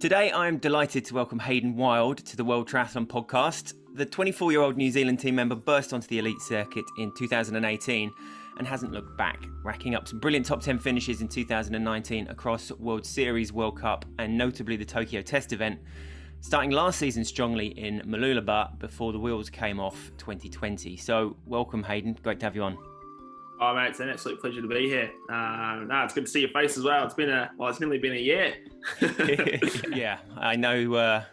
Today, I'm delighted to welcome Hayden Wilde to the World Triathlon Podcast. The 24 year old New Zealand team member burst onto the elite circuit in 2018 and hasn't looked back, racking up some brilliant top 10 finishes in 2019 across World Series, World Cup, and notably the Tokyo Test event. Starting last season strongly in Mooloolaba before the wheels came off 2020. So, welcome, Hayden. Great to have you on. Oh, mate, it's an absolute pleasure to be here. Uh, no, it's good to see your face as well. It's been a well, it's nearly been a year. yeah, I know. Uh,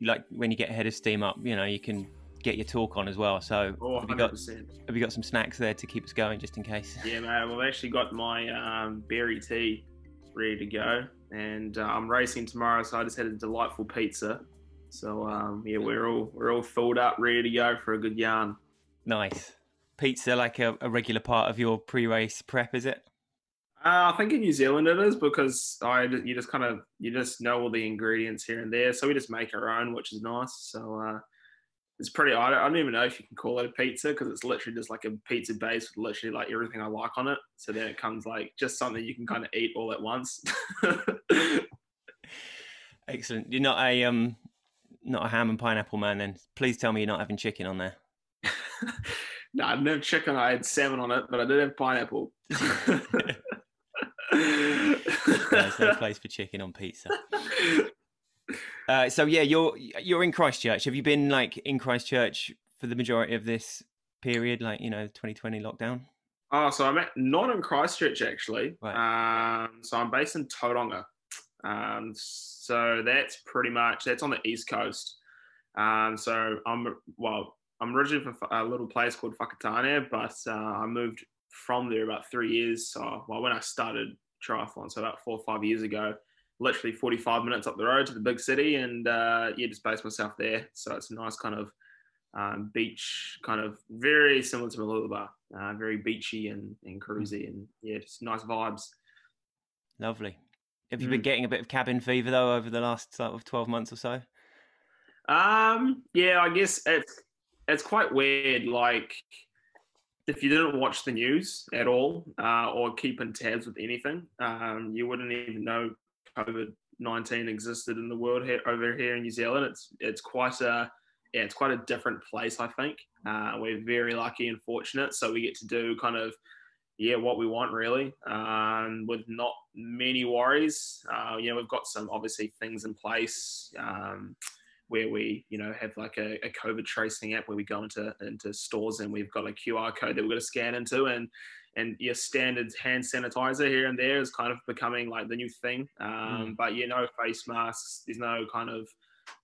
like when you get ahead of steam up, you know, you can get your talk on as well. So, oh, have you got have you got some snacks there to keep us going, just in case? Yeah, mate. Well, I've actually got my um, berry tea ready to go, and uh, I'm racing tomorrow, so I just had a delightful pizza. So, um, yeah, we're all we're all filled up, ready to go for a good yarn. Nice pizza like a, a regular part of your pre-race prep? Is it? Uh, I think in New Zealand it is because I you just kind of you just know all the ingredients here and there, so we just make our own, which is nice. So uh, it's pretty. I don't, I don't, even know if you can call it a pizza because it's literally just like a pizza base with literally like everything I like on it. So then it comes like just something you can kind of eat all at once. Excellent. You're not a um not a ham and pineapple man then. Please tell me you're not having chicken on there. No, I didn't have chicken. I had salmon on it, but I did have pineapple. There's no place for chicken on pizza. Uh, so yeah, you're you're in Christchurch. Have you been like in Christchurch for the majority of this period, like you know, 2020 lockdown? Oh, so I'm at, not in Christchurch actually. Right. Um, so I'm based in Tauranga. Um, so that's pretty much that's on the east coast. Um, so I'm well, I'm originally from a little place called Whakatane, but uh, I moved from there about three years. So, well, when I started triathlon, so about four or five years ago, literally 45 minutes up the road to the big city, and uh, yeah, just based myself there. So it's a nice kind of um, beach, kind of very similar to Mooloolaba, uh, very beachy and, and cruisy, and yeah, just nice vibes. Lovely. Have you mm. been getting a bit of cabin fever though over the last sort of 12 months or so? Um, yeah, I guess it's it's quite weird. Like, if you didn't watch the news at all uh, or keep in tabs with anything, um, you wouldn't even know COVID nineteen existed in the world here over here in New Zealand. It's it's quite a yeah, it's quite a different place. I think uh, we're very lucky and fortunate, so we get to do kind of yeah what we want really, um, with not many worries. Uh, you know, we've got some obviously things in place. Um, where we, you know, have like a, a COVID tracing app where we go into into stores and we've got a QR code that we've got to scan into and and your standard hand sanitizer here and there is kind of becoming like the new thing. Um, mm. But you know, face masks. There's no kind of,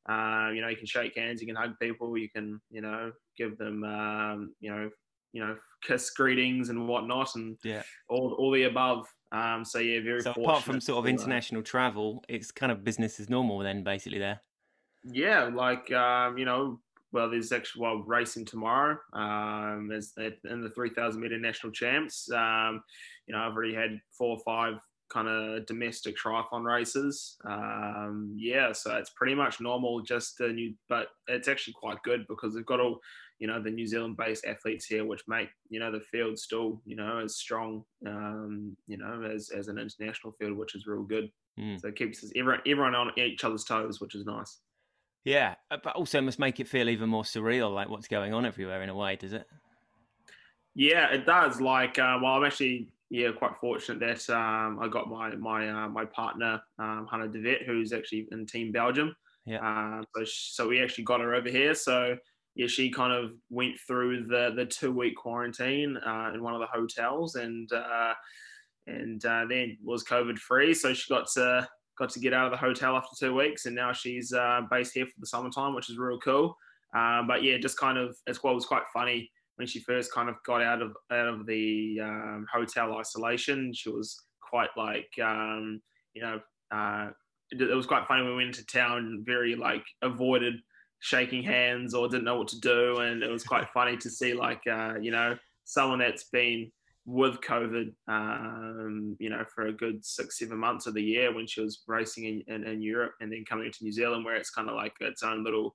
uh, you know, you can shake hands, you can hug people, you can, you know, give them, um, you know, you know, kiss greetings and whatnot, and yeah, all all the above. Um, so yeah, very. So apart from sort of international travel, it's kind of business as normal then, basically there. Yeah, like um, you know, well, there's actually well racing tomorrow. Um, there's in the 3,000 meter national champs. Um, you know, I've already had four or five kind of domestic triathlon races. Um, yeah, so it's pretty much normal. Just a new, but it's actually quite good because they've got all you know the New Zealand-based athletes here, which make you know the field still you know as strong um, you know as as an international field, which is real good. Mm. So it keeps everyone everyone on each other's toes, which is nice. Yeah, uh, but also must make it feel even more surreal, like what's going on everywhere in a way, does it? Yeah, it does. Like, uh, well, I'm actually yeah quite fortunate that um, I got my my uh, my partner um, Hannah Devet, who's actually in Team Belgium. Yeah. Uh, so so we actually got her over here. So yeah, she kind of went through the the two week quarantine uh, in one of the hotels, and uh, and uh, then was COVID free. So she got to got to get out of the hotel after two weeks, and now she's uh, based here for the summertime, which is real cool. Um, but yeah, just kind of as well was quite funny when she first kind of got out of out of the um, hotel isolation. She was quite like um, you know uh, it, it, was quite funny when we went into town. Very like avoided shaking hands or didn't know what to do, and it was quite funny to see like uh, you know someone that's been with COVID, um, you know, for a good six, seven months of the year when she was racing in, in, in Europe and then coming to New Zealand where it's kind of like its own little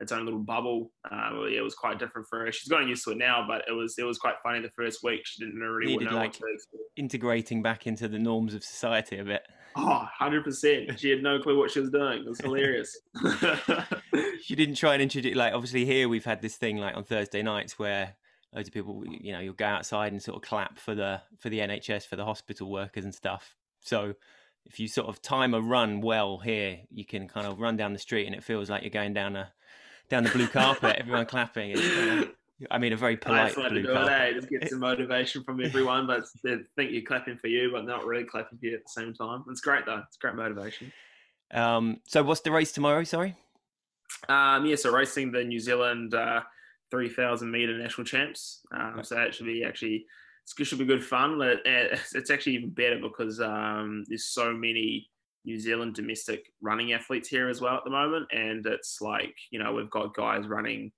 its own little bubble. Uh, well, yeah, it was quite different for her. She's gotten used to it now, but it was it was quite funny the first week. She didn't really Needed know like integrating back into the norms of society a bit. Oh, 100%. She had no clue what she was doing. It was hilarious. she didn't try and introduce, like, obviously, here we've had this thing, like, on Thursday nights where loads of people, you know, you'll go outside and sort of clap for the for the NHS for the hospital workers and stuff. So if you sort of time a run well here, you can kind of run down the street and it feels like you're going down a down the blue carpet, everyone clapping. It's, I mean, a very polite blue carpet. It, eh? Just get some motivation from everyone, but they think you're clapping for you, but not really clapping for you at the same time. It's great though. It's great motivation. Um, so what's the race tomorrow? Sorry. Um, yeah, so racing the New Zealand uh, 3,000 meter national champs. Um, right. So that should be actually it should be good fun. But It's actually even better because um, there's so many New Zealand domestic running athletes here as well at the moment, and it's like you know we've got guys running.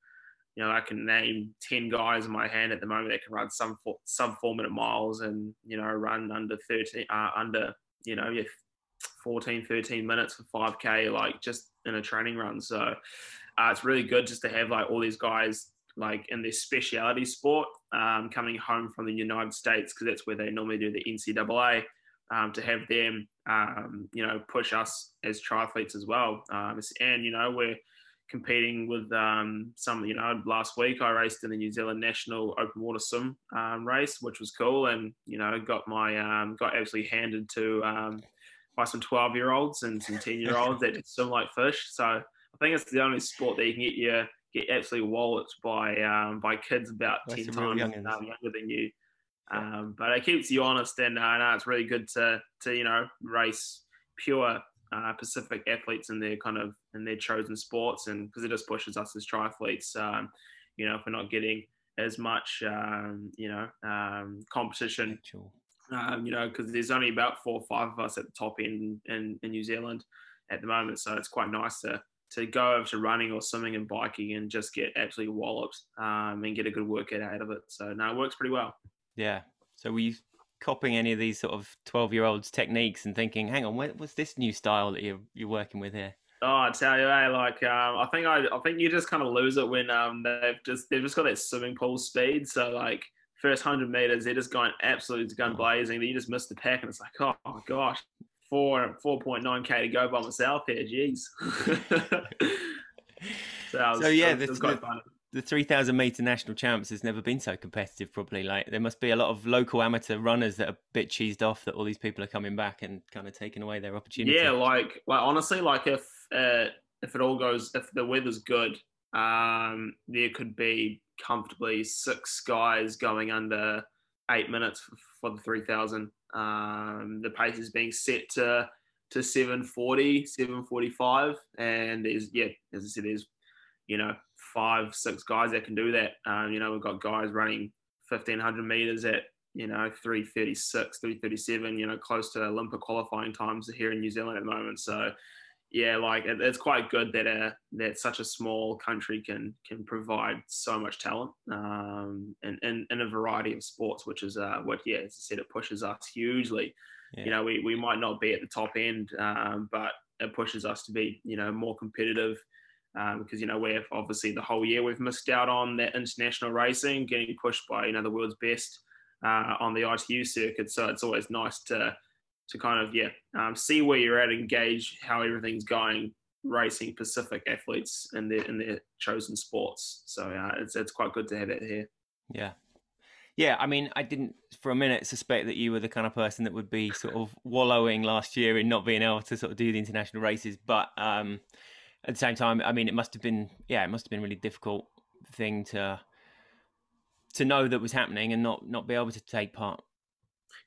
You know, I can name ten guys in my hand at the moment that can run some four, sub four minute miles and you know run under thirteen uh, under you know yeah 14, 13 minutes for 5k like just in a training run. So uh, it's really good just to have like all these guys like in their speciality sport um, coming home from the United States because that's where they normally do the NCAA. Um, to have them, um, you know, push us as triathletes as well. Um, and you know, we're competing with um, some. You know, last week I raced in the New Zealand National Open Water Swim um, race, which was cool, and you know, got my got absolutely handed to by some twelve year olds and some ten year olds that swim like fish. So I think it's the only sport that you can get your get absolutely walloped by um, by kids about ten times um, younger than you. Um, but it keeps you honest, and uh, know it's really good to to you know race pure uh, Pacific athletes in their kind of in their chosen sports, and because it just pushes us as triathletes, um, you know, if we're not getting as much um, you know um, competition. Um, you know, because there's only about four or five of us at the top end in, in New Zealand at the moment, so it's quite nice to to go over to running or swimming and biking and just get absolutely walloped um, and get a good workout out of it. So no, it works pretty well. Yeah. So were you copying any of these sort of twelve year olds techniques and thinking, hang on, what's this new style that you're you're working with here? Oh, I tell you, hey, like um, I think I, I think you just kind of lose it when um, they've just they've just got that swimming pool speed. So like first hundred meters, they're just going absolutely gun blazing. Then you just miss the pack, and it's like, oh my gosh, four four point nine k to go by myself here. Jeez. so, was, so, yeah, the, the, the, three thousand meter national champs has never been so competitive. Probably like there must be a lot of local amateur runners that are a bit cheesed off that all these people are coming back and kind of taking away their opportunity. Yeah, like like honestly, like if uh, if it all goes, if the weather's good, um, there could be comfortably six guys going under eight minutes for the 3000 um, the pace is being set to to 740, 745, and there's yeah, as I said, there's you know five, six guys that can do that. Um, you know, we've got guys running 1500 meters at you know 336, 337. You know, close to Olympic qualifying times here in New Zealand at the moment. So yeah, like it, it's quite good that a that such a small country can can provide so much talent um, in, in, in a variety of sports, which is uh, what yeah, as I said, it pushes us hugely. Yeah. You know, we, we might not be at the top end, um, but it pushes us to be you know more competitive um, because you know we've obviously the whole year we've missed out on that international racing, getting pushed by you know the world's best uh, on the ITU circuit. So it's always nice to to kind of yeah um, see where you're at, engage how everything's going, racing Pacific athletes in their in their chosen sports. So uh, it's it's quite good to have it here. Yeah. Yeah, I mean, I didn't for a minute suspect that you were the kind of person that would be sort of wallowing last year in not being able to sort of do the international races. But um, at the same time, I mean, it must have been, yeah, it must have been really difficult thing to to know that was happening and not not be able to take part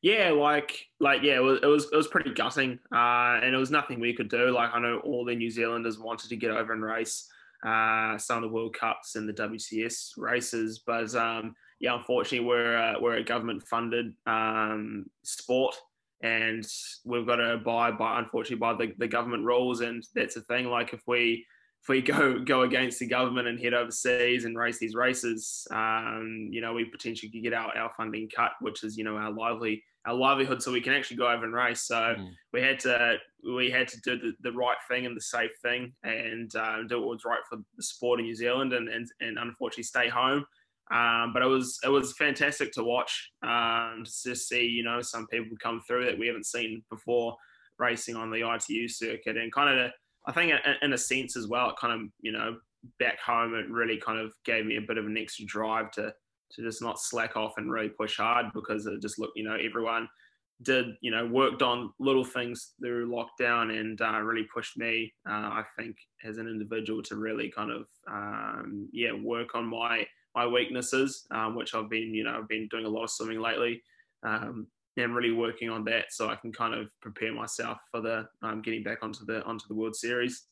yeah, like like yeah, it was it was, it was pretty gutting, uh, and it was nothing we could do. Like I know all the New Zealanders wanted to get over and race uh, some of the World Cups and the WCS races, but um, yeah, unfortunately, we're uh, we're a government funded um, sport, and we've got to abide by unfortunately by the, the government rules, and that's the thing. Like if we if we go go against the government and head overseas and race these races, um, you know, we potentially could get our, our funding cut, which is you know our lively our livelihood, so we can actually go over and race. So mm. we had to we had to do the, the right thing and the safe thing, and um, do what was right for the sport in New Zealand, and and, and unfortunately stay home. Um, but it was it was fantastic to watch um, to see you know some people come through that we haven't seen before racing on the ITU circuit, and kind of I think in a sense as well, it kind of you know back home it really kind of gave me a bit of an extra drive to to just not slack off and really push hard because it just looked you know everyone did you know worked on little things through lockdown and uh, really pushed me uh, i think as an individual to really kind of um, yeah work on my my weaknesses um, which i've been you know i've been doing a lot of swimming lately um, and really working on that so i can kind of prepare myself for the um, getting back onto the onto the world series.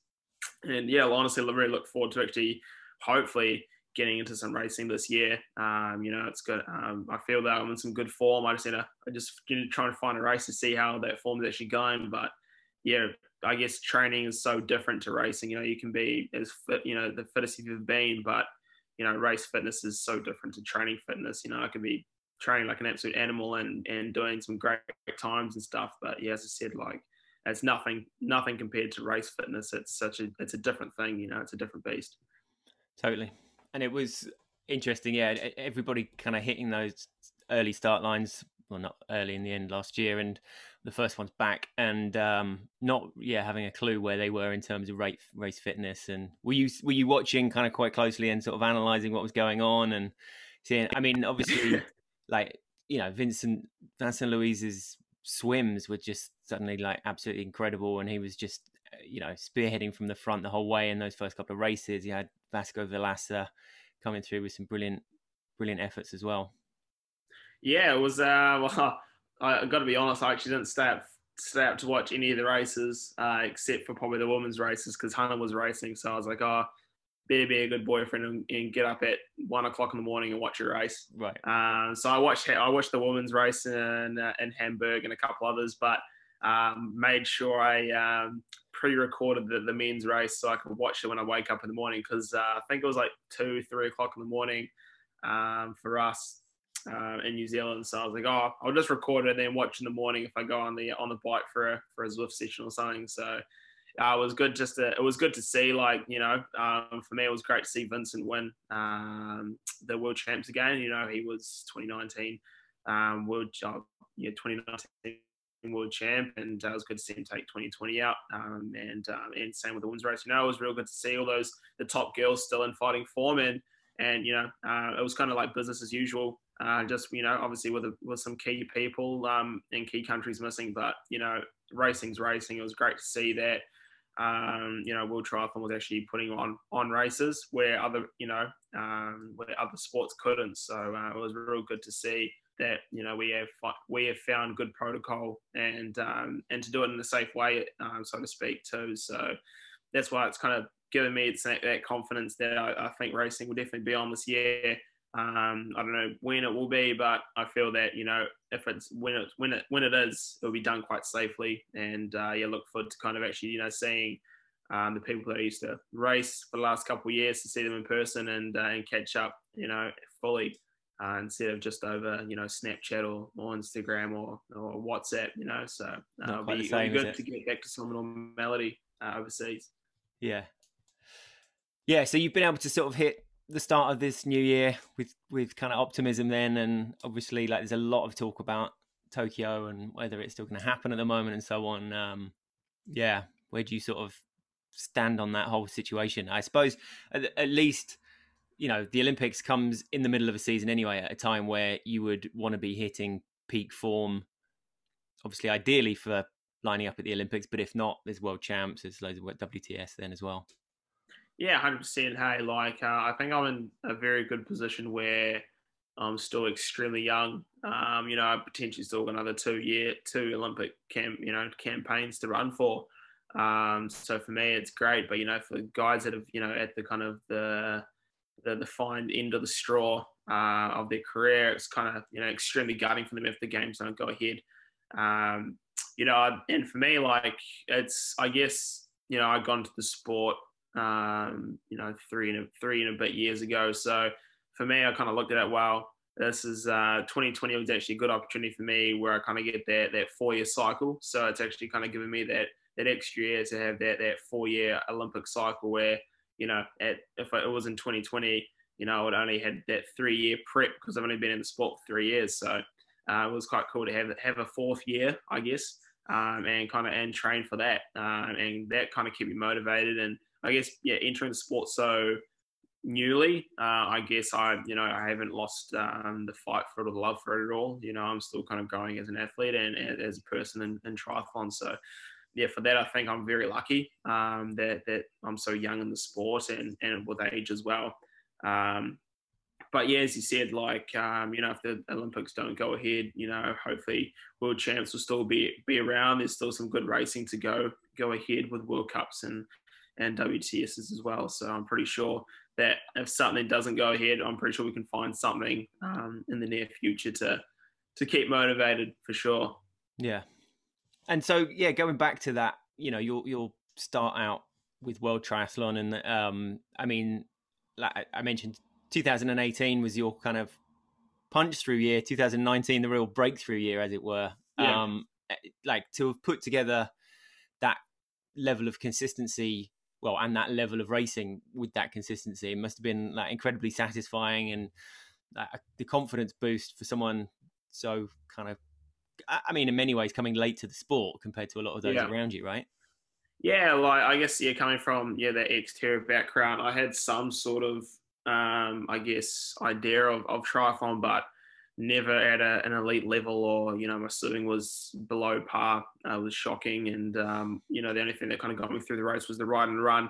And yeah honestly I really look forward to actually hopefully getting into some racing this year. Um, you know, it's good. Um, I feel that I'm in some good form. I just need to, I just trying to find a race to see how that form is actually going. But yeah, I guess training is so different to racing. You know, you can be as fit, you know, the fittest you've ever been, but you know, race fitness is so different to training fitness. You know, I can be training like an absolute animal and and doing some great times and stuff. But yeah, as I said, like it's nothing nothing compared to race fitness. It's such a it's a different thing. You know, it's a different beast. Totally and it was interesting. Yeah, everybody kind of hitting those early start lines. Well, not early in the end last year, and the first one's back, and um, not yeah having a clue where they were in terms of race race fitness. And were you were you watching kind of quite closely and sort of analysing what was going on and seeing? I mean, obviously, like you know, Vincent Vincent Luis's swims were just suddenly like absolutely incredible, and he was just you know spearheading from the front the whole way in those first couple of races. He had Vasco Vilaça coming through with some brilliant, brilliant efforts as well. Yeah, it was. Uh, well, I got to be honest. I actually didn't stay up, stay up to watch any of the races uh, except for probably the women's races because Hannah was racing. So I was like, oh, better be a good boyfriend and, and, get up at one o'clock in the morning and watch a race. Right. Um, so I watched I watched the women's race in, uh, in Hamburg and a couple others, but um, made sure I um, pre-recorded the, the men's race so I could watch it when I wake up in the morning because uh, I think it was like two, three o'clock in the morning um, for us uh, in New Zealand. So I was like, oh, I'll just record it and then watch in the morning if I go on the on the bike for a for a Zwift session or something. So uh, it was good just to, it was good to see like you know um, for me it was great to see Vincent win um, the world champs again. You know he was 2019 um, world uh, yeah 2019 world champ, and uh, it was good to see him take 2020 out. Um, and um, and same with the women's race. You know, it was real good to see all those the top girls still in fighting form, and and you know, uh, it was kind of like business as usual. Uh, just you know, obviously with a, with some key people um, in key countries missing, but you know, racing's racing. It was great to see that. Um, you know, World Triathlon was actually putting on on races where other, you know, um, where other sports couldn't. So uh, it was real good to see that you know we have we have found good protocol and um, and to do it in a safe way, um, so to speak, too. So that's why it's kind of given me it's that, that confidence that I, I, think racing will definitely be on this year. Um, I don't know when it will be, but I feel that you know if it's when it when it when it is, it'll be done quite safely. And uh, yeah, look forward to kind of actually you know seeing um, the people that I used to race for the last couple of years to see them in person and uh, and catch up, you know, fully uh, instead of just over you know Snapchat or, or Instagram or, or WhatsApp. You know, so uh, it'll be, same, it'll be good to get back to some normality uh, overseas. Yeah, yeah. So you've been able to sort of hit the start of this new year with with kind of optimism then, and obviously like there's a lot of talk about Tokyo and whether it's still going to happen at the moment and so on. Um, yeah, where do you sort of stand on that whole situation? I suppose at, at least you know the Olympics comes in the middle of a season anyway, at a time where you would want to be hitting peak form. Obviously, ideally for lining up at the Olympics, but if not, there's World Champs, there's loads of WTS then as well. Yeah, hundred percent. Hey, like uh, I think I'm in a very good position where I'm still extremely young. Um, you know, I potentially still got another two year, two Olympic camp, you know, campaigns to run for. Um, so for me, it's great. But you know, for guys that have, you know, at the kind of the the, the fine end of the straw uh, of their career. It's kind of you know extremely gutting for them if the games don't go ahead. Um, you know, and for me, like it's I guess you know I got into the sport um, you know three and a, three and a bit years ago. So for me, I kind of looked at it. Well, this is uh, 2020 was actually a good opportunity for me where I kind of get that that four year cycle. So it's actually kind of given me that that extra year to have that that four year Olympic cycle where you know, at, if it was in 2020, you know, I would only had that three year prep because I've only been in the sport for three years. So uh, it was quite cool to have have a fourth year, I guess. um, and kind of and train for that, um, and that kind of kept me motivated. And I guess yeah, entering the sport so newly, uh, I guess I you know I haven't lost um, the fight for it or the love for it at all. You know, I'm still kind of going as an athlete and, as a person in, in triathlon. So yeah, for that, I think I'm very lucky um, that that I'm so young in the sport and and with age as well. Um, but yeah, as you said, like um, you know, if the Olympics don't go ahead, you know, hopefully world champs will still be be around. There's still some good racing to go go ahead with World Cups and and WTSs as well. So I'm pretty sure that if something doesn't go ahead, I'm pretty sure we can find something um, in the near future to to keep motivated for sure. Yeah, and so yeah, going back to that, you know, you'll you'll start out with World Triathlon, and um, I mean, like I mentioned, 2018 was your kind of punch through year. 2019, the real breakthrough year, as it were. Yeah. Um, eh, like to have put together that level of consistency, well, and that level of racing with that consistency, it must have been like incredibly satisfying and uh, the confidence boost for someone so kind of I mean, in many ways, coming late to the sport compared to a lot of those yeah. around you, right? Yeah, like I guess yeah, coming from yeah that XTERRA background, I had some sort of um, I guess idea of, of triathlon, but never at a, an elite level or you know my swimming was below par. Uh, was shocking, and um, you know the only thing that kind of got me through the race was the ride and run.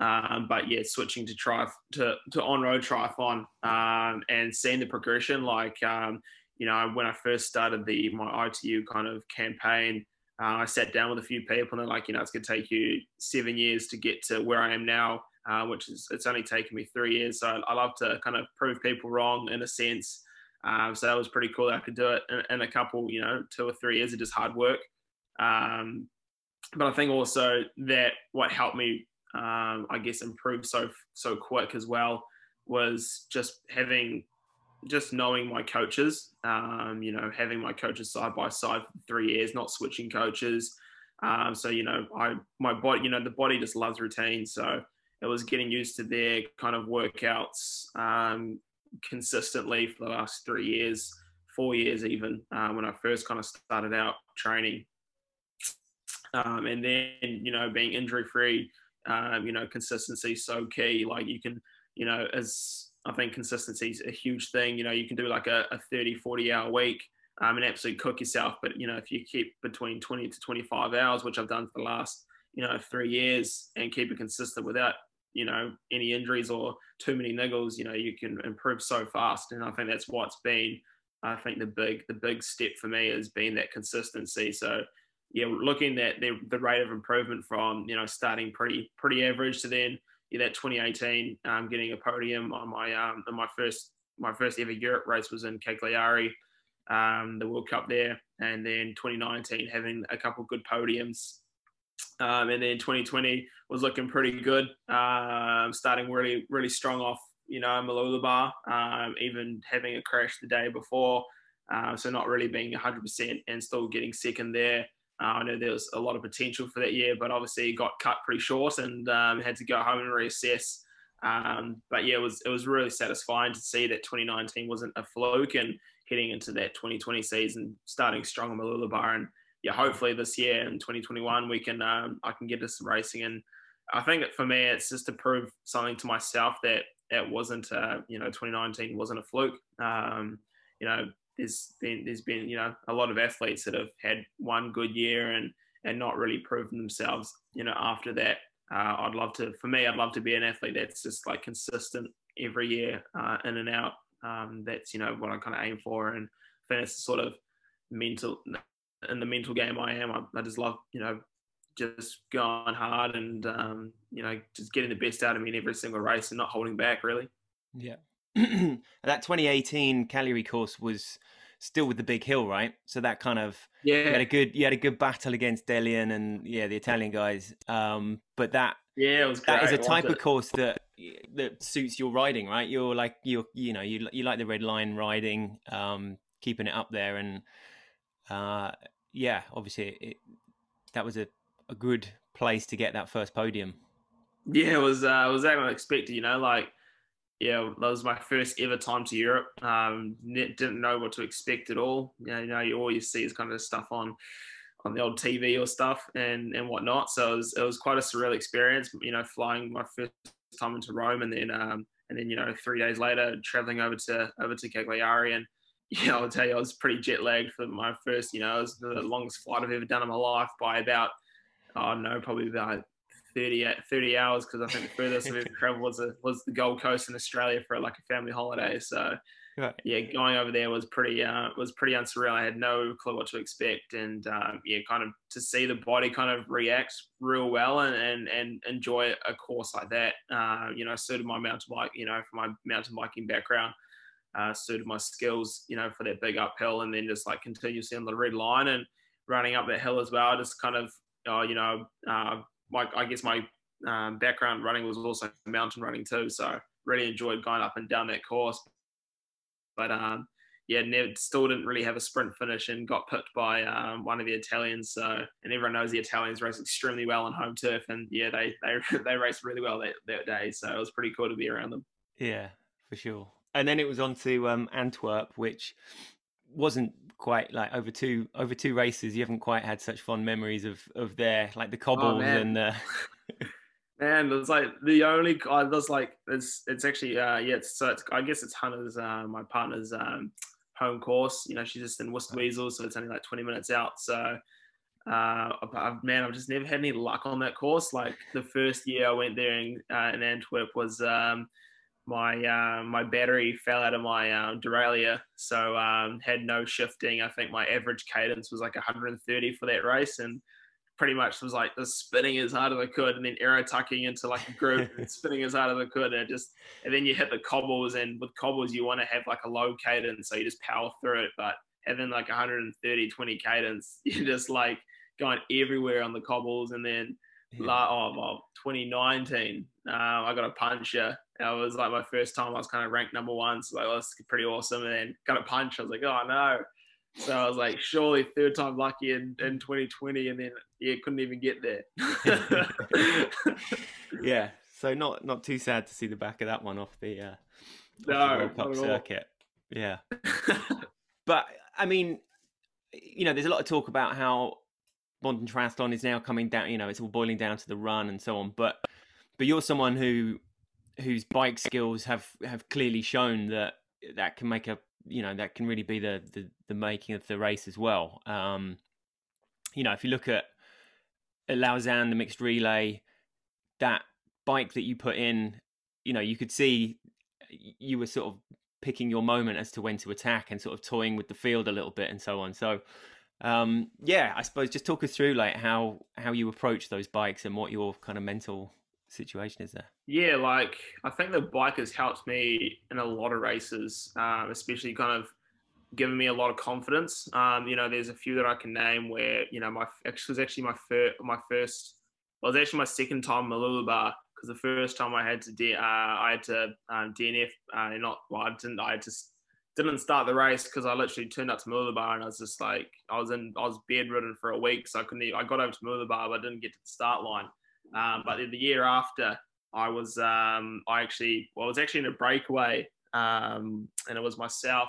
Um, but yeah, switching to try to to on road triathlon um, and seeing the progression, like um, you know, when I first started the my ITU kind of campaign, uh, I sat down with a few people and they're like, you know, it's going to take you seven years to get to where I am now, uh, which is it's only taken me three years. So I, love to kind of prove people wrong in a sense. Um, so that was pretty cool. I could do it in, in, a couple, you know, two or three years of just hard work. Um, but I think also that what helped me, um, I guess, improve so so quick as well was just having just knowing my coaches, um, you know, having my coaches side by side for three years, not switching coaches. Um, so you know, I my body, you know, the body just loves routine. So it was getting used to their kind of workouts um, consistently for the last three years, four years even uh, when I first kind of started out training. Um, and then you know, being injury free, um, you know, consistency so key. Like you can, you know, as I think consistency is a huge thing. You know, you can do like a, a 30, 40 hour week um, and absolutely cook yourself. But, you know, if you keep between 20 to 25 hours, which I've done for the last, you know, three years and keep it consistent without, you know, any injuries or too many niggles, you know, you can improve so fast. And I think that's what's been, I think the big, the big step for me has been that consistency. So, yeah, looking at the, the rate of improvement from, you know, starting pretty, pretty average to then, yeah, that 2018, um, getting a podium on my um, on my first my first ever Europe race was in Cagliari, um, the World Cup there, and then 2019 having a couple of good podiums, um, and then 2020 was looking pretty good, um, starting really really strong off, you know, Mooloolaba, um, even having a crash the day before, uh, so not really being 100% and still getting second there. Uh, I know there was a lot of potential for that year, but obviously got cut pretty short and um, had to go home and reassess. Um, but yeah, it was it was really satisfying to see that 2019 wasn't a fluke and heading into that 2020 season, starting strong in Mooloolaba. And yeah, hopefully this year in 2021 we can um, I can get us racing. And I think for me, it's just to prove something to myself that it wasn't uh, you know 2019 wasn't a fluke. Um, you know, there's been there's been you know a lot of athletes that have had one good year and and not really proven themselves you know after that. Uh, I'd love to for me I'd love to be an athlete that's just like consistent every year uh, in and out. Um, that's you know what I kind of aim for and I think sort of mental in the mental game I am. I, I just love you know just going hard and um, you know just getting the best out of me in every single race and not holding back really. Yeah that 2018 Cagliari course was still with the big hill, right? So that kind of yeah, you had a good you had a good battle against Delian and yeah, the Italian guys. Um, but that yeah, it was that is a type of course that that suits your riding, right? You're like you're you know you you like the red line riding, um, keeping it up there, and uh, yeah, obviously it, that was a a good place to get that first podium. Yeah, it was uh, it was unexpected, you know, like yeah, that was my first ever time to Europe. Um, didn't know what to expect at all. You know, you know, all you see is kind of stuff on on the old TV or stuff and and whatnot. So it was, it was quite a surreal experience. You know, flying my first time into Rome, and then um, and then you know three days later traveling over to over to Cagliari, and yeah, I'll tell you, I was pretty jet lagged for my first. You know, it was the longest flight I've ever done in my life by about oh no, probably about 30, 30 hours because I think the furthest I've ever traveled was a, was the Gold Coast in Australia for like a family holiday. So right. yeah, going over there was pretty uh, was pretty unsurreal. I had no clue what to expect, and um, yeah, kind of to see the body kind of react real well and and, and enjoy a course like that. Uh, you know, suited my mountain bike. You know, from my mountain biking background. Uh, suited my skills, you know, for that big uphill, and then just like continuously on the red line and running up that hill as well. Just kind of, uh, you know, uh, my I guess my um, background running was also mountain running too, so really enjoyed going up and down that course. But um, yeah, never, still didn't really have a sprint finish and got picked by um, one of the Italians. So, and everyone knows the Italians race extremely well on home turf, and yeah, they they they raced really well that, that day. So it was pretty cool to be around them. Yeah, for sure. And then it was on to um, Antwerp, which wasn't quite like over two over two races. You haven't quite had such fond memories of of there, like the oh, cobbles oh, and. Uh... man, it's like the only I was like it's it's actually uh yeah it's, so it's I guess it's Hannah's uh, my partner's um home course. You know she's just in Wuustwezel, so it's only like twenty minutes out. So uh man, I've just never had any luck on that course. Like the first year I went there in, uh, in Antwerp was um my uh, my battery fell out of my um, derailleur, so um, had no shifting. I think my average cadence was like 130 for that race, and pretty much was like just spinning as hard as I could, and then aero tucking into like a group and spinning as hard as I could, and just and then you hit the cobbles, and with cobbles you want to have like a low cadence, so you just power through it, but having like 130 20 cadence, you're just like going everywhere on the cobbles, and then. Yeah. oh, well, 2019, uh, I got a puncher it was like my first time I was kind of ranked number one. So like, that's pretty awesome. And then got a punch. I was like, oh no. So I was like, surely third time lucky in, in 2020. And then, yeah, couldn't even get there. yeah. So not not too sad to see the back of that one off the, uh, no, off the World Cup circuit. Yeah. but I mean, you know, there's a lot of talk about how modern triathlon is now coming down. You know, it's all boiling down to the run and so on. But but you're someone who whose bike skills have have clearly shown that that can make a you know that can really be the the, the making of the race as well. Um, you know, if you look at, at Lausanne, the mixed relay, that bike that you put in, you know, you could see you were sort of picking your moment as to when to attack and sort of toying with the field a little bit and so on. So, um, yeah, I suppose just talk us through like how how you approach those bikes and what your kind of mental situation is there? Yeah, like I think the bike has helped me in a lot of races, um, especially kind of given me a lot of confidence. Um, you know, there's a few that I can name where you know my it was actually my first my first well, it was actually my second time Mooloolaba because the first time I had to D, uh, I had to um, DNF uh, not well I didn't I just didn't start the race because I literally turned up to Mooloolaba and I was just like I was in I was bedridden for a week so I couldn't even, I got over to Mooloolaba but I didn't get to the start line um, but the year after, I was um, I actually well, I was actually in a breakaway, um, and it was myself,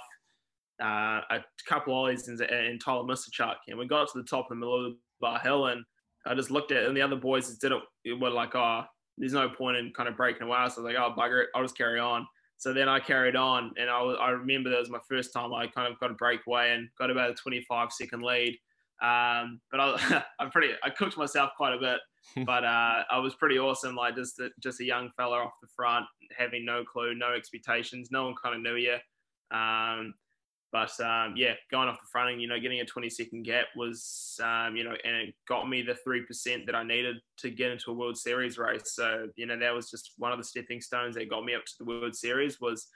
uh, a couple ollies and, and Tyler Mislawchuk, and we got to the top of the middle of the bar hill, and I just looked at it, and the other boys just didn't were like, oh, there's no point in kind of breaking away. So I was like, oh, bugger it, I'll just carry on. So then I carried on, and I, I remember that was my first time I kind of got a breakaway and got about a 25 second lead. Um, but I, I'm pretty, I cooked myself quite a bit. but uh, I was pretty awesome. Like just a, just a young fella off the front, having no clue, no expectations. No one kind of knew you. Um, but um, yeah, going off the front and you know getting a 20 second gap was um, you know and it got me the three percent that I needed to get into a World Series race. So you know that was just one of the stepping stones that got me up to the World Series was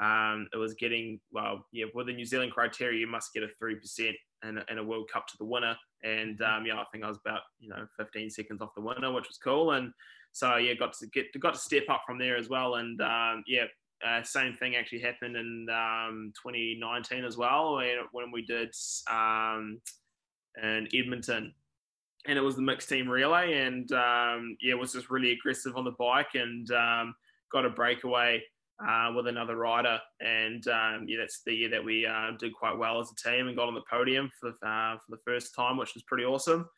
um, it was getting well yeah with the New Zealand criteria you must get a three percent and, and a World Cup to the winner. And mm-hmm. um, yeah, I think I was about you know 15 seconds off the winner, which was cool. And so yeah, got to get got to step up from there as well. And um, yeah, uh, same thing actually happened in um, 2019 as well, when, when we did um, in Edmonton. And it was the mixed team relay, and um, yeah, was just really aggressive on the bike, and um, got a breakaway uh, with another rider, and um, yeah, that's the year that we uh, did quite well as a team and got on the podium for uh, for the first time, which was pretty awesome.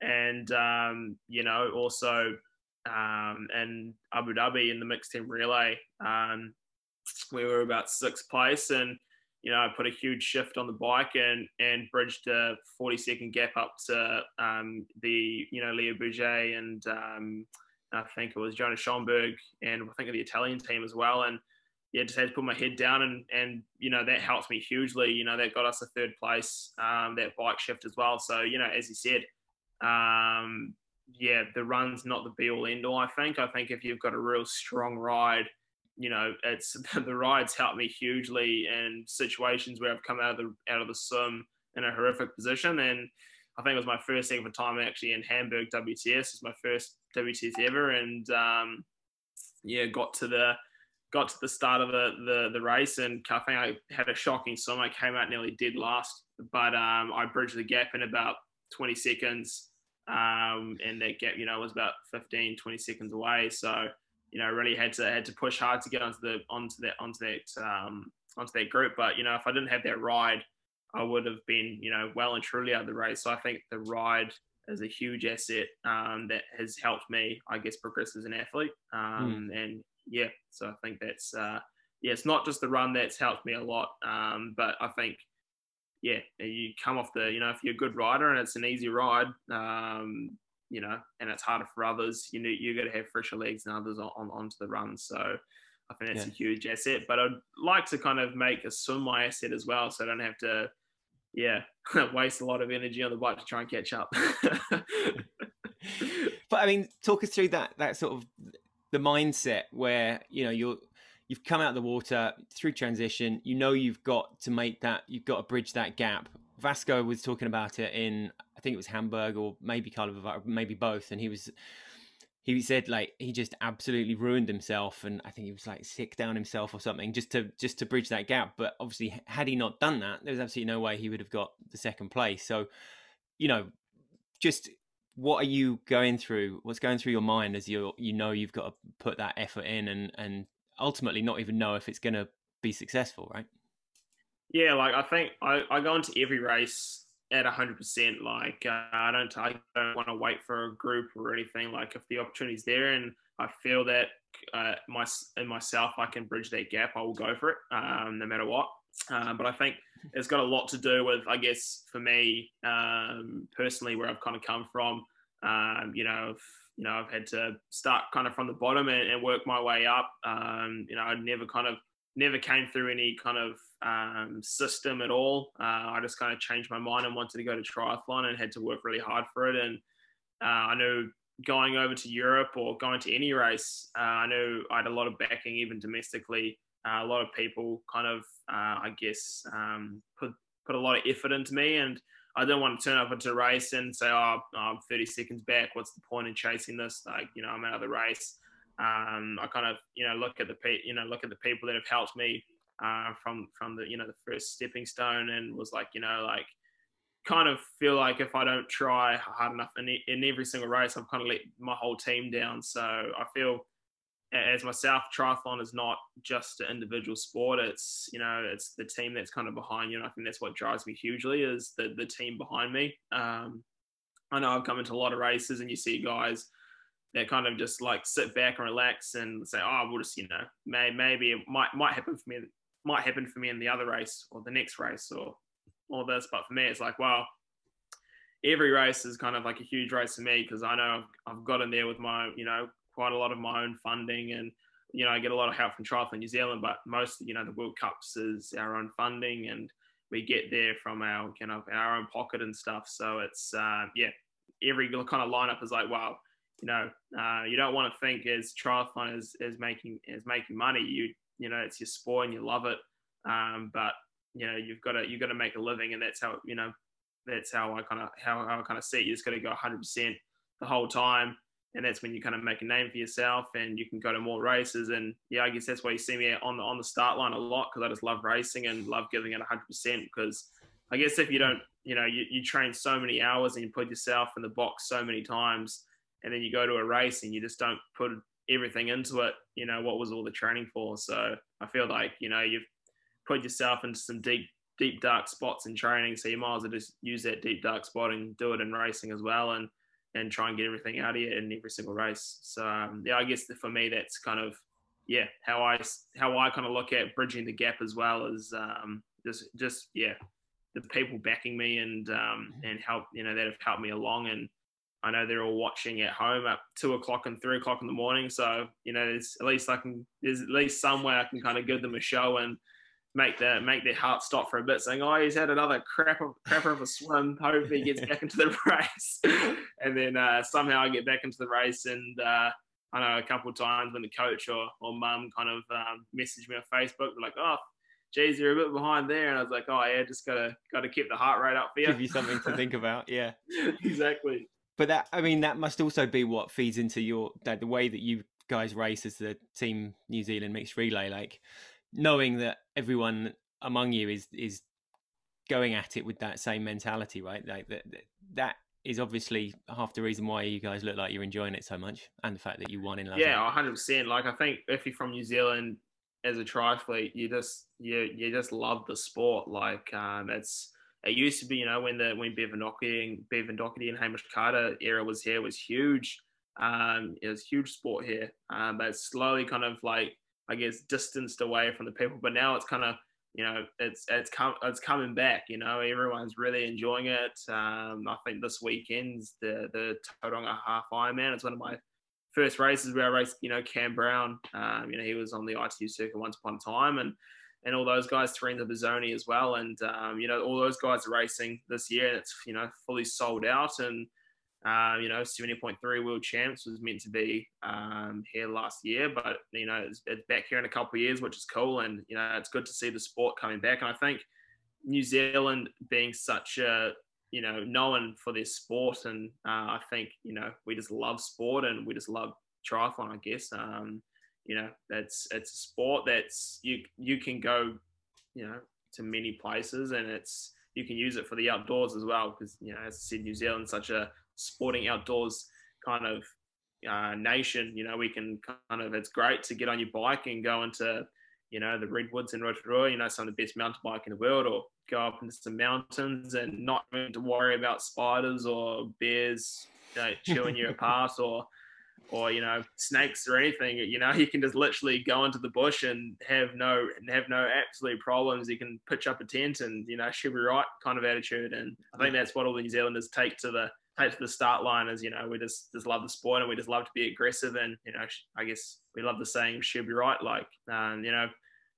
And um, you know, also um, and Abu Dhabi in the mixed team relay, um, we were about sixth place, and you know, I put a huge shift on the bike and and bridged a 40 second gap up to um, the you know Leo Bergère and um, I think it was Jonas Schomburg and I think of the Italian team as well. And yeah, just had to put my head down and and you know that helped me hugely. You know that got us a third place um, that bike shift as well. So you know as you said, um, yeah, the run's not the be all end all. I think I think if you've got a real strong ride, you know it's the rides helped me hugely in situations where I've come out of the out of the sim in a horrific position and. I think it was my first ever time actually in Hamburg WTS. It was my first WTS ever, and um, yeah, got to the got to the start of the, the, the race and I I had a shocking swim. I came out nearly dead last, but um, I bridged the gap in about 20 seconds. Um, and that gap, you know, was about 15, 20 seconds away. So, you know, really had to had to push hard to get onto the onto that onto that um, onto that group. But you know, if I didn't have that ride, I would have been, you know, well and truly out of the race. So I think the ride is a huge asset um, that has helped me, I guess, progress as an athlete. Um, mm. And yeah, so I think that's uh, yeah, it's not just the run that's helped me a lot, um, but I think yeah, you come off the you know if you're a good rider and it's an easy ride, um, you know, and it's harder for others, you know, you got to have fresher legs than others on, on onto the run. So I think that's yeah. a huge asset. But I'd like to kind of make a swim my asset as well, so I don't have to yeah, waste a lot of energy on the bike to try and catch up. but I mean, talk us through that that sort of the mindset where you know you're you've come out of the water through transition. You know you've got to make that. You've got to bridge that gap. Vasco was talking about it in I think it was Hamburg or maybe Karlovy, maybe both, and he was he said like he just absolutely ruined himself and i think he was like sick down himself or something just to just to bridge that gap but obviously had he not done that there was absolutely no way he would have got the second place so you know just what are you going through? What's going through your mind as you you know you've got to put that effort in and and ultimately not even know if it's going to be successful, right? Yeah, like I think I, I go into every race at hundred percent. Like uh, I don't I don't want to wait for a group or anything. Like if the opportunity's there and I feel that uh, my in myself I can bridge that gap, I will go for it, um, no matter what. Uh, but I think it's got a lot to do with, I guess, for me um, personally, where I've kind of come from. Um, you know, I've, you know, I've had to start kind of from the bottom and, and work my way up. Um, you know, I never kind of never came through any kind of um, system at all. Uh, I just kind of changed my mind and wanted to go to triathlon and had to work really hard for it. And uh, I knew going over to Europe or going to any race, uh, I knew I had a lot of backing even domestically uh, a lot of people kind of, uh, I guess, um, put put a lot of effort into me, and I didn't want to turn up into a race and say, "Oh, I'm 30 seconds back. What's the point in chasing this? Like, you know, I'm out of the race." Um, I kind of, you know, look at the pe- you know, look at the people that have helped me uh, from from the you know the first stepping stone, and was like, you know, like kind of feel like if I don't try hard enough in, in every single race, I've kind of let my whole team down. So I feel as myself, triathlon is not just an individual sport. It's you know it's the team that's kind of behind you, and I think that's what drives me hugely is the the team behind me. Um, I know I've come into a lot of races, and you see guys that kind of just like sit back and relax and say, "Oh, we'll just you know may, maybe it might might happen for me, might happen for me in the other race or the next race or all this." But for me, it's like, well, every race is kind of like a huge race for me because I know I've, I've got in there with my you know quite a lot of my own funding and you know I get a lot of help from Triathlon New Zealand, but most you know the World Cups is our own funding and we get there from our kind of our own pocket and stuff. So it's uh, yeah, every kind of lineup is like wow, you know uh, you don't want to think as triathlon is, is making is making money. You you know it's your sport and you love it, um, but you know you've got to you've got to make a living and that's how you know that's how I kind of how, how I kind of see it. You just got to go 100 percent the whole time and that's when you kind of make a name for yourself and you can go to more races and yeah i guess that's why you see me on the on the start line a lot because i just love racing and love giving it 100% because i guess if you don't you know you, you train so many hours and you put yourself in the box so many times and then you go to a race and you just don't put everything into it, you know, what was all the training for? So I feel like, you know, you've put yourself into some deep, deep, dark spots in training. So you might as well just use that deep, dark spot and do it in racing as well and, and try and get everything out of you in every single race. So, um, yeah, I guess for me, that's kind of, yeah, how I, how I kind of look at bridging the gap as well as um, just, just, yeah, the people backing me and, um, and help, you know, that have helped me along. And, I know they're all watching at home at two o'clock and three o'clock in the morning. So you know, there's at least I can there's at least some way I can kind of give them a show and make their make their heart stop for a bit, saying, "Oh, he's had another crap of, crapper of a swim. Hopefully, he gets back into the race." and then uh, somehow I get back into the race, and uh, I know a couple of times when the coach or or mum kind of um, messaged me on Facebook, they're like, "Oh." Geez, you're a bit behind there, and I was like, "Oh yeah, just gotta gotta keep the heart rate up for you." Give you something to think about, yeah. exactly. But that, I mean, that must also be what feeds into your that the way that you guys race as the team New Zealand mixed relay, like knowing that everyone among you is is going at it with that same mentality, right? Like that that is obviously half the reason why you guys look like you're enjoying it so much, and the fact that you won in Lausanne. Yeah, hundred percent. Like I think if you're from New Zealand as a triathlete, you just you you just love the sport. Like um, it's it used to be, you know, when the when Bevan Docherty and Bevan Docherty and Hamish Carter era was here was huge. Um, it was huge sport here, um, but it's slowly kind of like I guess distanced away from the people. But now it's kind of you know it's it's come it's coming back. You know, everyone's really enjoying it. Um, I think this weekend's the the Tauranga Half Ironman. It's one of my first races where I raced. You know, Cam Brown. Um, you know, he was on the ITU circuit once upon a time, and and all those guys, Terenzo Bozzone as well. And, um, you know, all those guys are racing this year. It's, you know, fully sold out. And, uh, you know, 70.3 world champs was meant to be um, here last year, but, you know, it's, it's, back here in a couple of years, which is cool. And, you know, it's good to see the sport coming back. And I think New Zealand being such a, you know, known for their sport. And uh, I think, you know, we just love sport and we just love triathlon, I guess. Um, you know that's it's a sport that's you you can go you know to many places and it's you can use it for the outdoors as well because you know as I said New Zealand's such a sporting outdoors kind of uh, nation you know we can kind of it's great to get on your bike and go into you know the redwoods in Rotorua you know some of the best mountain bike in the world or go up into some mountains and not having to worry about spiders or bears you know, chewing you apart or or you know snakes or anything you know you can just literally go into the bush and have no have no absolute problems you can pitch up a tent and you know she'll be right kind of attitude and i think that's what all the new zealanders take to the take to the start line is you know we just just love the sport and we just love to be aggressive and you know i guess we love the saying she'll be right like um, you know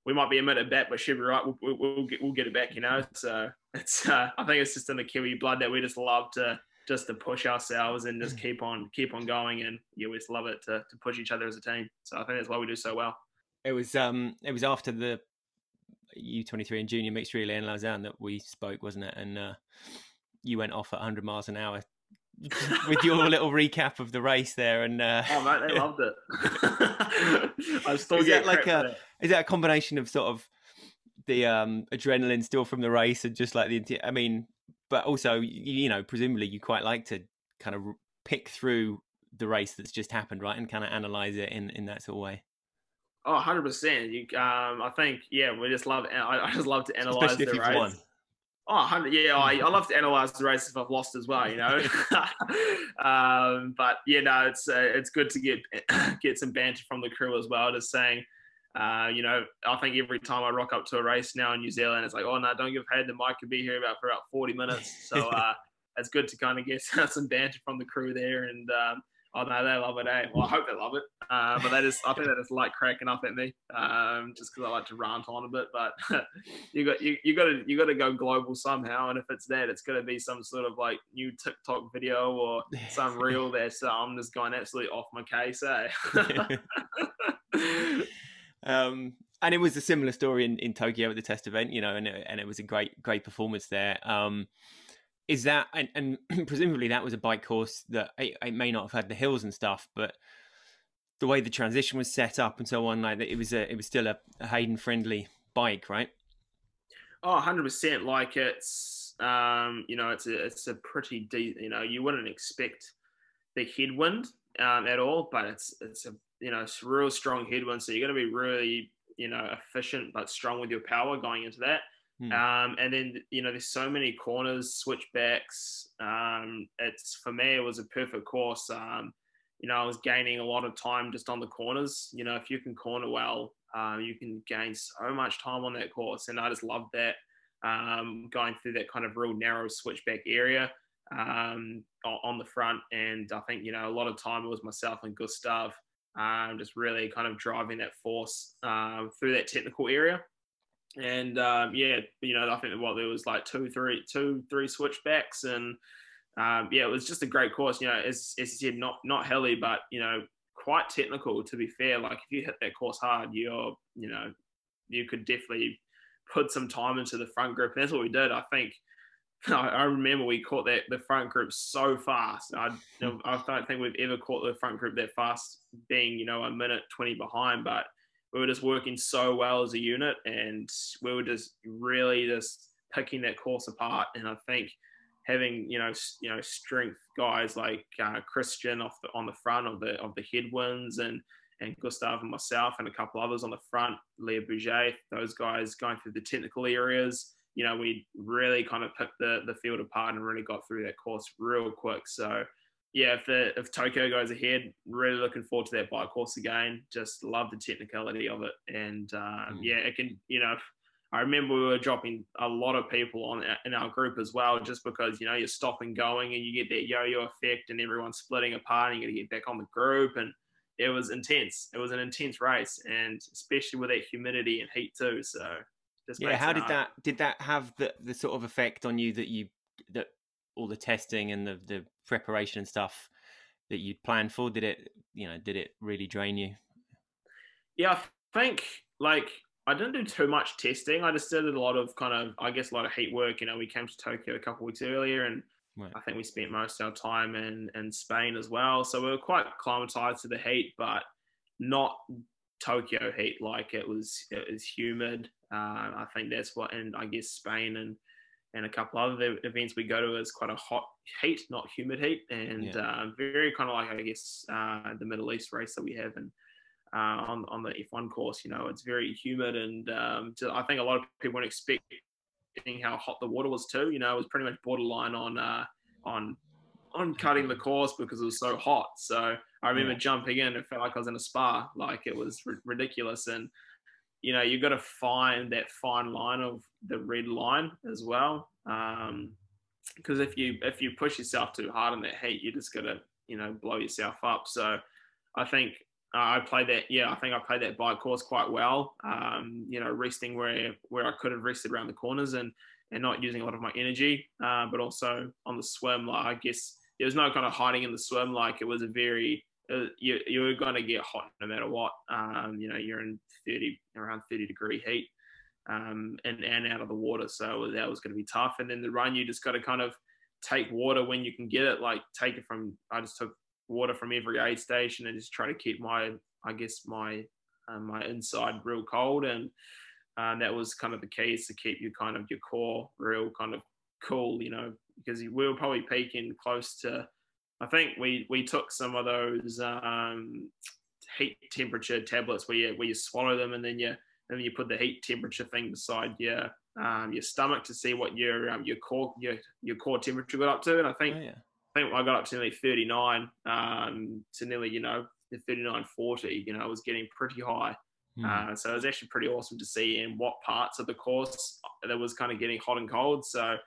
we might be a minute back, but she'll be right. We'll, we'll, we'll, get, we'll get it back, you know. So it's uh, I think it's just in the Kiwi blood that we just love to just to push ourselves and just keep on keep on going. And you always love it to, to push each other as a team. So i think that's why we do so well. It was um it was after the u23 and junior mixed relay in lausanne that we spoke wasn't it? And uh, you went off at 100 miles an hour with your little recap of the race there and uh... oh mate they loved it. I still is get that like a is that a combination of sort of the um adrenaline still from the race and just like the i mean but also you know presumably you quite like to kind of pick through the race that's just happened right and kind of analyze it in in that sort of way oh 100% you um i think yeah we just love i, I just love to analyze Especially the race won. Oh, 100, yeah, I, I love to analyze the race if I've lost as well, you know. um, but yeah, no, it's uh, it's good to get get some banter from the crew as well, just saying, uh, you know, I think every time I rock up to a race now in New Zealand, it's like, oh no, don't give Hayden the mic. Could be here about for about forty minutes. So uh, it's good to kind of get some banter from the crew there, and um, oh no, they love it. Eh? Well, I hope they love it. Uh, but they just, I think they just like cracking up at me, um, just because I like to rant on a bit. But you got you, you got to you got to go global somehow, and if it's that, it's going to be some sort of like new TikTok video or some reel there. So I'm just going absolutely off my case. Eh? Um, and it was a similar story in, in Tokyo at the test event, you know, and it, and it was a great great performance there. Um, is that and, and presumably that was a bike course that it, it, may not have had the hills and stuff, but the way the transition was set up and so on, like it was a it was still a, a Hayden friendly bike, right? Oh, 100 percent. Like it's um, you know, it's a it's a pretty deep. You know, you wouldn't expect the headwind um, at all, but it's it's a you know it's real strong headwind, so you're going to be really you know efficient but strong with your power going into that. Hmm. Um, and then you know there's so many corners, switchbacks. Um, it's for me it was a perfect course. Um, you know I was gaining a lot of time just on the corners. You know if you can corner well, um, you can gain so much time on that course, and I just loved that um, going through that kind of real narrow switchback area um, on the front. And I think, you know, a lot of time it was myself and Gustav um, just really kind of driving that force um, through that technical area. And um, yeah, you know, I think what there was like two, three, two, three switchbacks, and um, yeah, it was just a great course. You know, as, as you said, not not hilly, but you know, quite technical. To be fair, like if you hit that course hard, you're, you know, you could definitely put some time into the front group. And that's what we did. I think I, remember we caught that the front group so fast. I, I don't think we've ever caught the front group that fast, being you know a minute twenty behind. But we were just working so well as a unit, and we were just really just picking that course apart. And I think having you know you know strength guys like uh, Kristian off the, on the front of the of the headwinds and and Gustav and myself and a couple others on the front, Leo Bergère, those guys going through the technical areas. You know, we really kind of picked the, the field apart and really got through that course real quick. So, yeah, if, the, if Tokyo goes ahead, really looking forward to that bike course again. Just love the technicality of it. And um, mm. yeah, it can, you know, I remember we were dropping a lot of people on in our group as well, just because you know you're stopping going and you get that yo-yo effect, and everyone's splitting apart, and you get back on the group, and it was intense. It was an intense race, and especially with that humidity and heat too. So, yeah, how did that did that have the the sort of effect on you that you that all the testing and the the preparation and stuff that you'd planned for? Did it you know did it really drain you? Yeah, I think like I didn't do too much testing. I just did a lot of kind of I guess a lot of heat work. You know, we came to Tokyo a couple weeks earlier and Right. I think we spent most of our time in, in Spain as well. So we were quite acclimatized to the heat, but not Tokyo heat. Like it was, it was humid. Uh, I think that's what, and I guess Spain and and a couple other events we go to is quite a hot heat, not humid heat, and yeah. uh, very kind of like I guess uh, the Middle East race that we have and uh, on on the F1 course. You know, it's very humid, and um, I think a lot of people would expect how hot the water was too. You know, it was pretty much borderline on uh, on on cutting the course because it was so hot. So I remember yeah. jumping in. It felt like I was in a spa. Like it was r- ridiculous. And you know, you've got to find that fine line of the red line as well. Um, because if you if you push yourself too hard in that heat, you just got to you know blow yourself up. So I think uh, I played that. Yeah, I think I played that bike course quite well. Um, you know, resting where where I could have rested around the corners and and not using a lot of my energy. Uh, but also on the swim, like I guess there was no kind of hiding in the swim. Like it was a very uh, you you're going to get hot no matter what. Um, you know, you're in thirty around thirty degree heat. Um, and, and out of the water. So that was going to be tough. And then the run, you just got to kind of take water when you can get it. Like take it from, I just took water from every aid station and just try to keep my, I guess my, uh, my inside real cold. And uh, that was kind of the key is to keep you kind of your core real kind of cool, you know, because we were probably peaking close to, I think we, we took some of those um, heat temperature tablets where you, where you swallow them and then you, and then you put the heat temperature thing beside your um, your stomach to see what your um, your core your your core temperature got up to. And I think oh, yeah think I got up to nearly 39, um, to nearly, you know, 39, 40, you know, I was getting pretty high. Mm. Uh, so it was actually pretty awesome to see in what parts of the course that was kind of getting hot and cold. So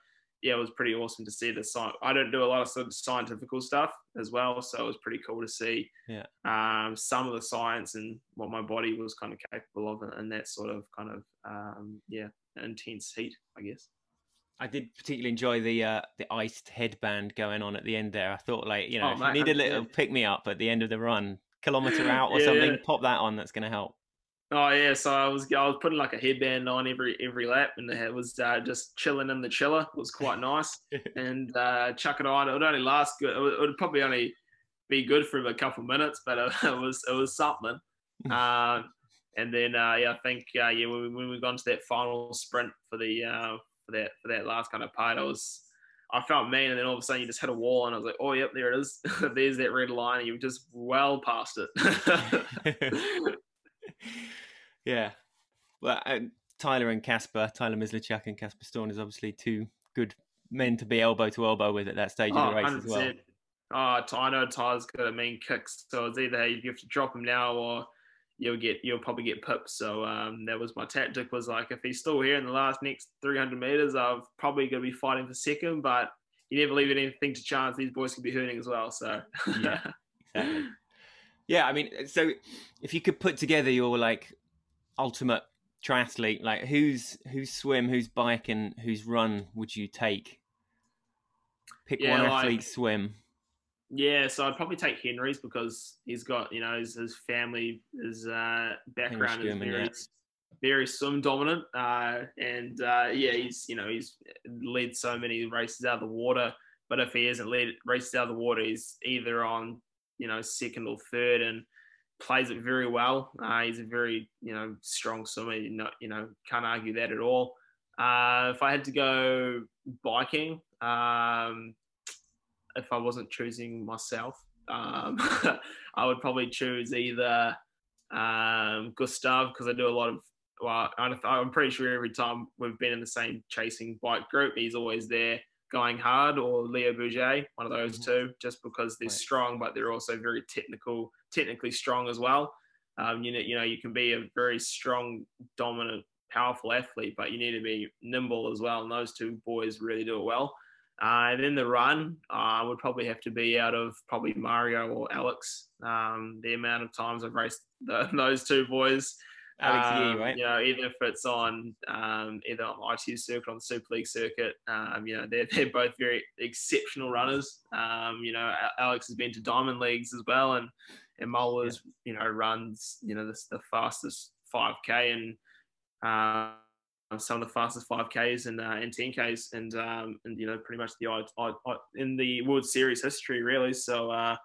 yeah, it was pretty awesome to see the science. I don't do a lot of sort of scientific stuff as well, so it was pretty cool to see yeah. um, some of the science and what my body was kind of capable of, and that sort of kind of um, yeah intense heat, I guess. I did particularly enjoy the uh, the iced headband going on at the end there. I thought like you know oh, if you need a little pick me up at the end of the run, kilometer out or yeah. something, pop that on. That's going to help. Oh yeah, so I was I was putting like a headband on every every lap, and it was uh, just chilling in the chiller. It was quite nice, and uh, chuck it on. It would only last good. It would, it would probably only be good for a couple of minutes, but it, it was it was something. uh, and then uh, yeah, I think uh, yeah when we, when we got into that final sprint for the uh, for that for that last kind of part. I was I felt mean, and then all of a sudden you just hit a wall, and I was like, oh yep, there it is. There's that red line, and you've just well past it. Yeah. Well, uh, Tyler and Casper, Tyler Mislawchuk and Casper Stornes obviously two good men to be elbow to elbow with at that stage oh, of the race 100%. as well. Oh, I know Tyler's got a mean kick, so it's either you have to drop him now or you'll get you'll probably get pipped. So um, that was my tactic. Was like if he's still here in the last next 300 meters, I'm probably going to be fighting for second. But you never leave anything to chance. These boys could be hurting as well. So yeah, exactly. Yeah, I mean, so if you could put together your like ultimate triathlete, like who's who's swim, who's bike, and whose run would you take? Pick Yeah, one like- athlete swim. Yeah, so I'd probably take Henri's because he's got, you know, his, his family, his uh, background is very, yeah. very swim dominant, uh, and uh, yeah, he's, you know, he's led so many races out of the water. But if he hasn't led races out of the water, he's either on, you know, second or third, and plays it very well. Uh, he's a very, you know, strong swimmer. You know, you know, can't argue that at all. Uh, if I had to go biking, um, if I wasn't choosing myself, um, I would probably choose either um, Gustav because I do a lot of. Well, I'm I'm pretty sure every time we've been in the same chasing bike group, he's always there going hard, or Leo Bergère, one of those Mhm. two, just because they're Right. strong, but they're also very technical, technically strong as well. Um, you know, you know, you can be a very strong, dominant, powerful athlete, but you need to be nimble as well. And those two boys really do it well. Uh, and then the run, uh, would probably have to be out of probably Mario or Alex. Um, the amount of times I've raced the, those two boys. Alex Yee, um, right? You know, even if it's on um, either on ITU circuit or on the Super League circuit, um, you know, they're, they're both very exceptional runners. Um, you know, Alex has been to Diamond Leagues as well, and and Mola's, you know, runs, you know, the, the fastest 5K and uh, some of the fastest 5Ks and uh, and 10Ks, and um, and you know, pretty much the in the World Series history, really. So uh,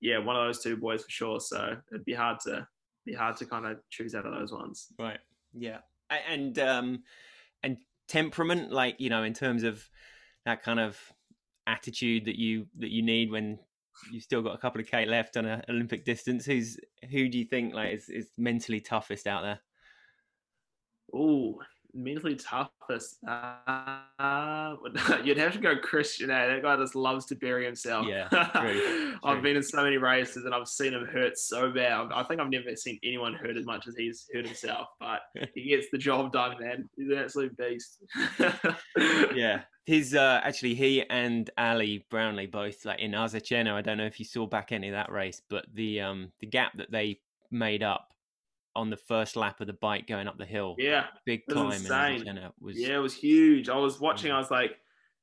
yeah, one of those two boys for sure. So it'd be hard to be hard to kind of choose out of those ones. Right. Yeah. And um and temperament, like, you know, in terms of that kind of attitude that you that you need when you've still got a couple of K left on an Olympic distance, who's who do you think like is, is mentally toughest out there? Ooh, mentally toughest. Uh, you'd have to go Kristian. Eh? That guy just loves to bury himself. Yeah, true, I've been in so many races and I've seen him hurt so bad. I think I've never seen anyone hurt as much as he's hurt himself. But he gets the job done, man. He's an absolute beast. Yeah. His uh actually he and Ali Brownlee both like in Arzachena, I don't know if you saw back any of that race, but the um the gap that they made up on the first lap of the bike going up the hill. Yeah. Big it was climb in insane. Arzachena was Yeah, it was huge. I was watching. I was like,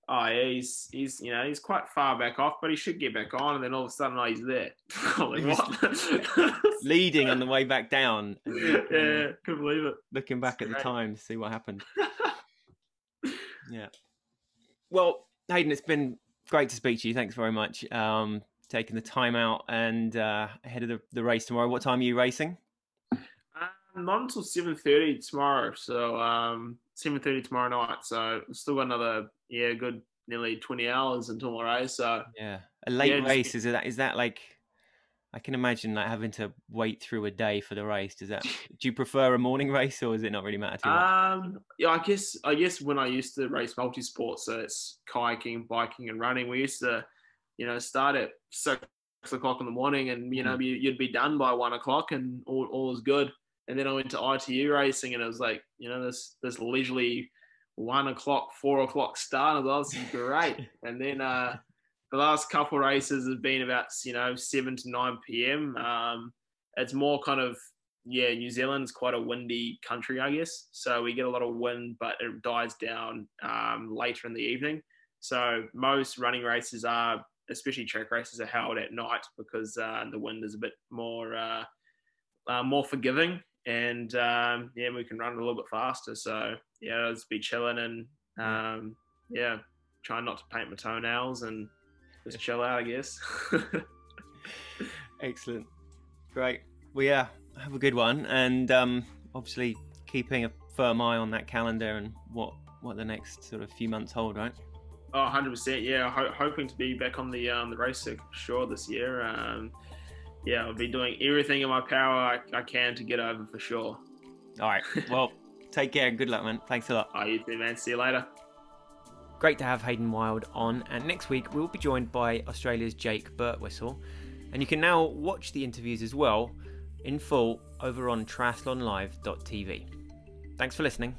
"Oh yeah, he's he's you know he's quite far back off, but he should get back on." And then all of a sudden, oh, he's there. Like, leading on the way back down. and, uh, yeah, couldn't believe it. looking back at the time to see what happened. yeah. Well, Hayden, it's been great to speak to you. Thanks very much. Um, taking the time out and uh, ahead of the, the race tomorrow. What time are you racing? Not until seven thirty tomorrow. So um, seven thirty tomorrow night. So still got another yeah, good nearly twenty hours until my race. So Yeah, a late Yeah, just- race. Is that is that like? I can imagine like having to wait through a day for the race. Does that? Do you prefer a morning race or does it not really matter too much? Um, yeah, I guess I guess when I used to race multi-sport, so it's kayaking, biking, and running. We used to, you know, start at six o'clock in the morning, and you know, you, you'd be done by one o'clock, and all all is good. And then I went to ITU racing, and it was like, you know, this this leisurely one o'clock, four o'clock start. I was like, "Oh, this is great. and then uh, the last couple races have been about you know seven to nine p.m. Um, it's more kind of yeah, New Zealand's quite a windy country, I guess. So we get a lot of wind, but it dies down um, later in the evening. So most running races are, especially track races, are held at night because uh, the wind is a bit more uh, uh, more forgiving, and um, yeah, we can run a little bit faster. So yeah, I'll just be chilling and um, yeah, trying not to paint my toenails and just chill out, I guess. Excellent, great. Well, yeah, have a good one, and um, obviously keeping a firm eye on that calendar and what what the next sort of few months hold, right? Oh, 100%. Yeah, Ho- hoping to be back on the um, the race circuit for sure this year. Um, yeah, I'll be doing everything in my power I, I can to get over for sure. All right. Well, take care and good luck, man. Thanks a lot. Oh, you too, man. See you later. Great to have Hayden Wilde on, and next week we'll be joined by Australia's Jake Birtwistle. And you can now watch the interviews as well in full over on triathlonlive.tv. Thanks for listening.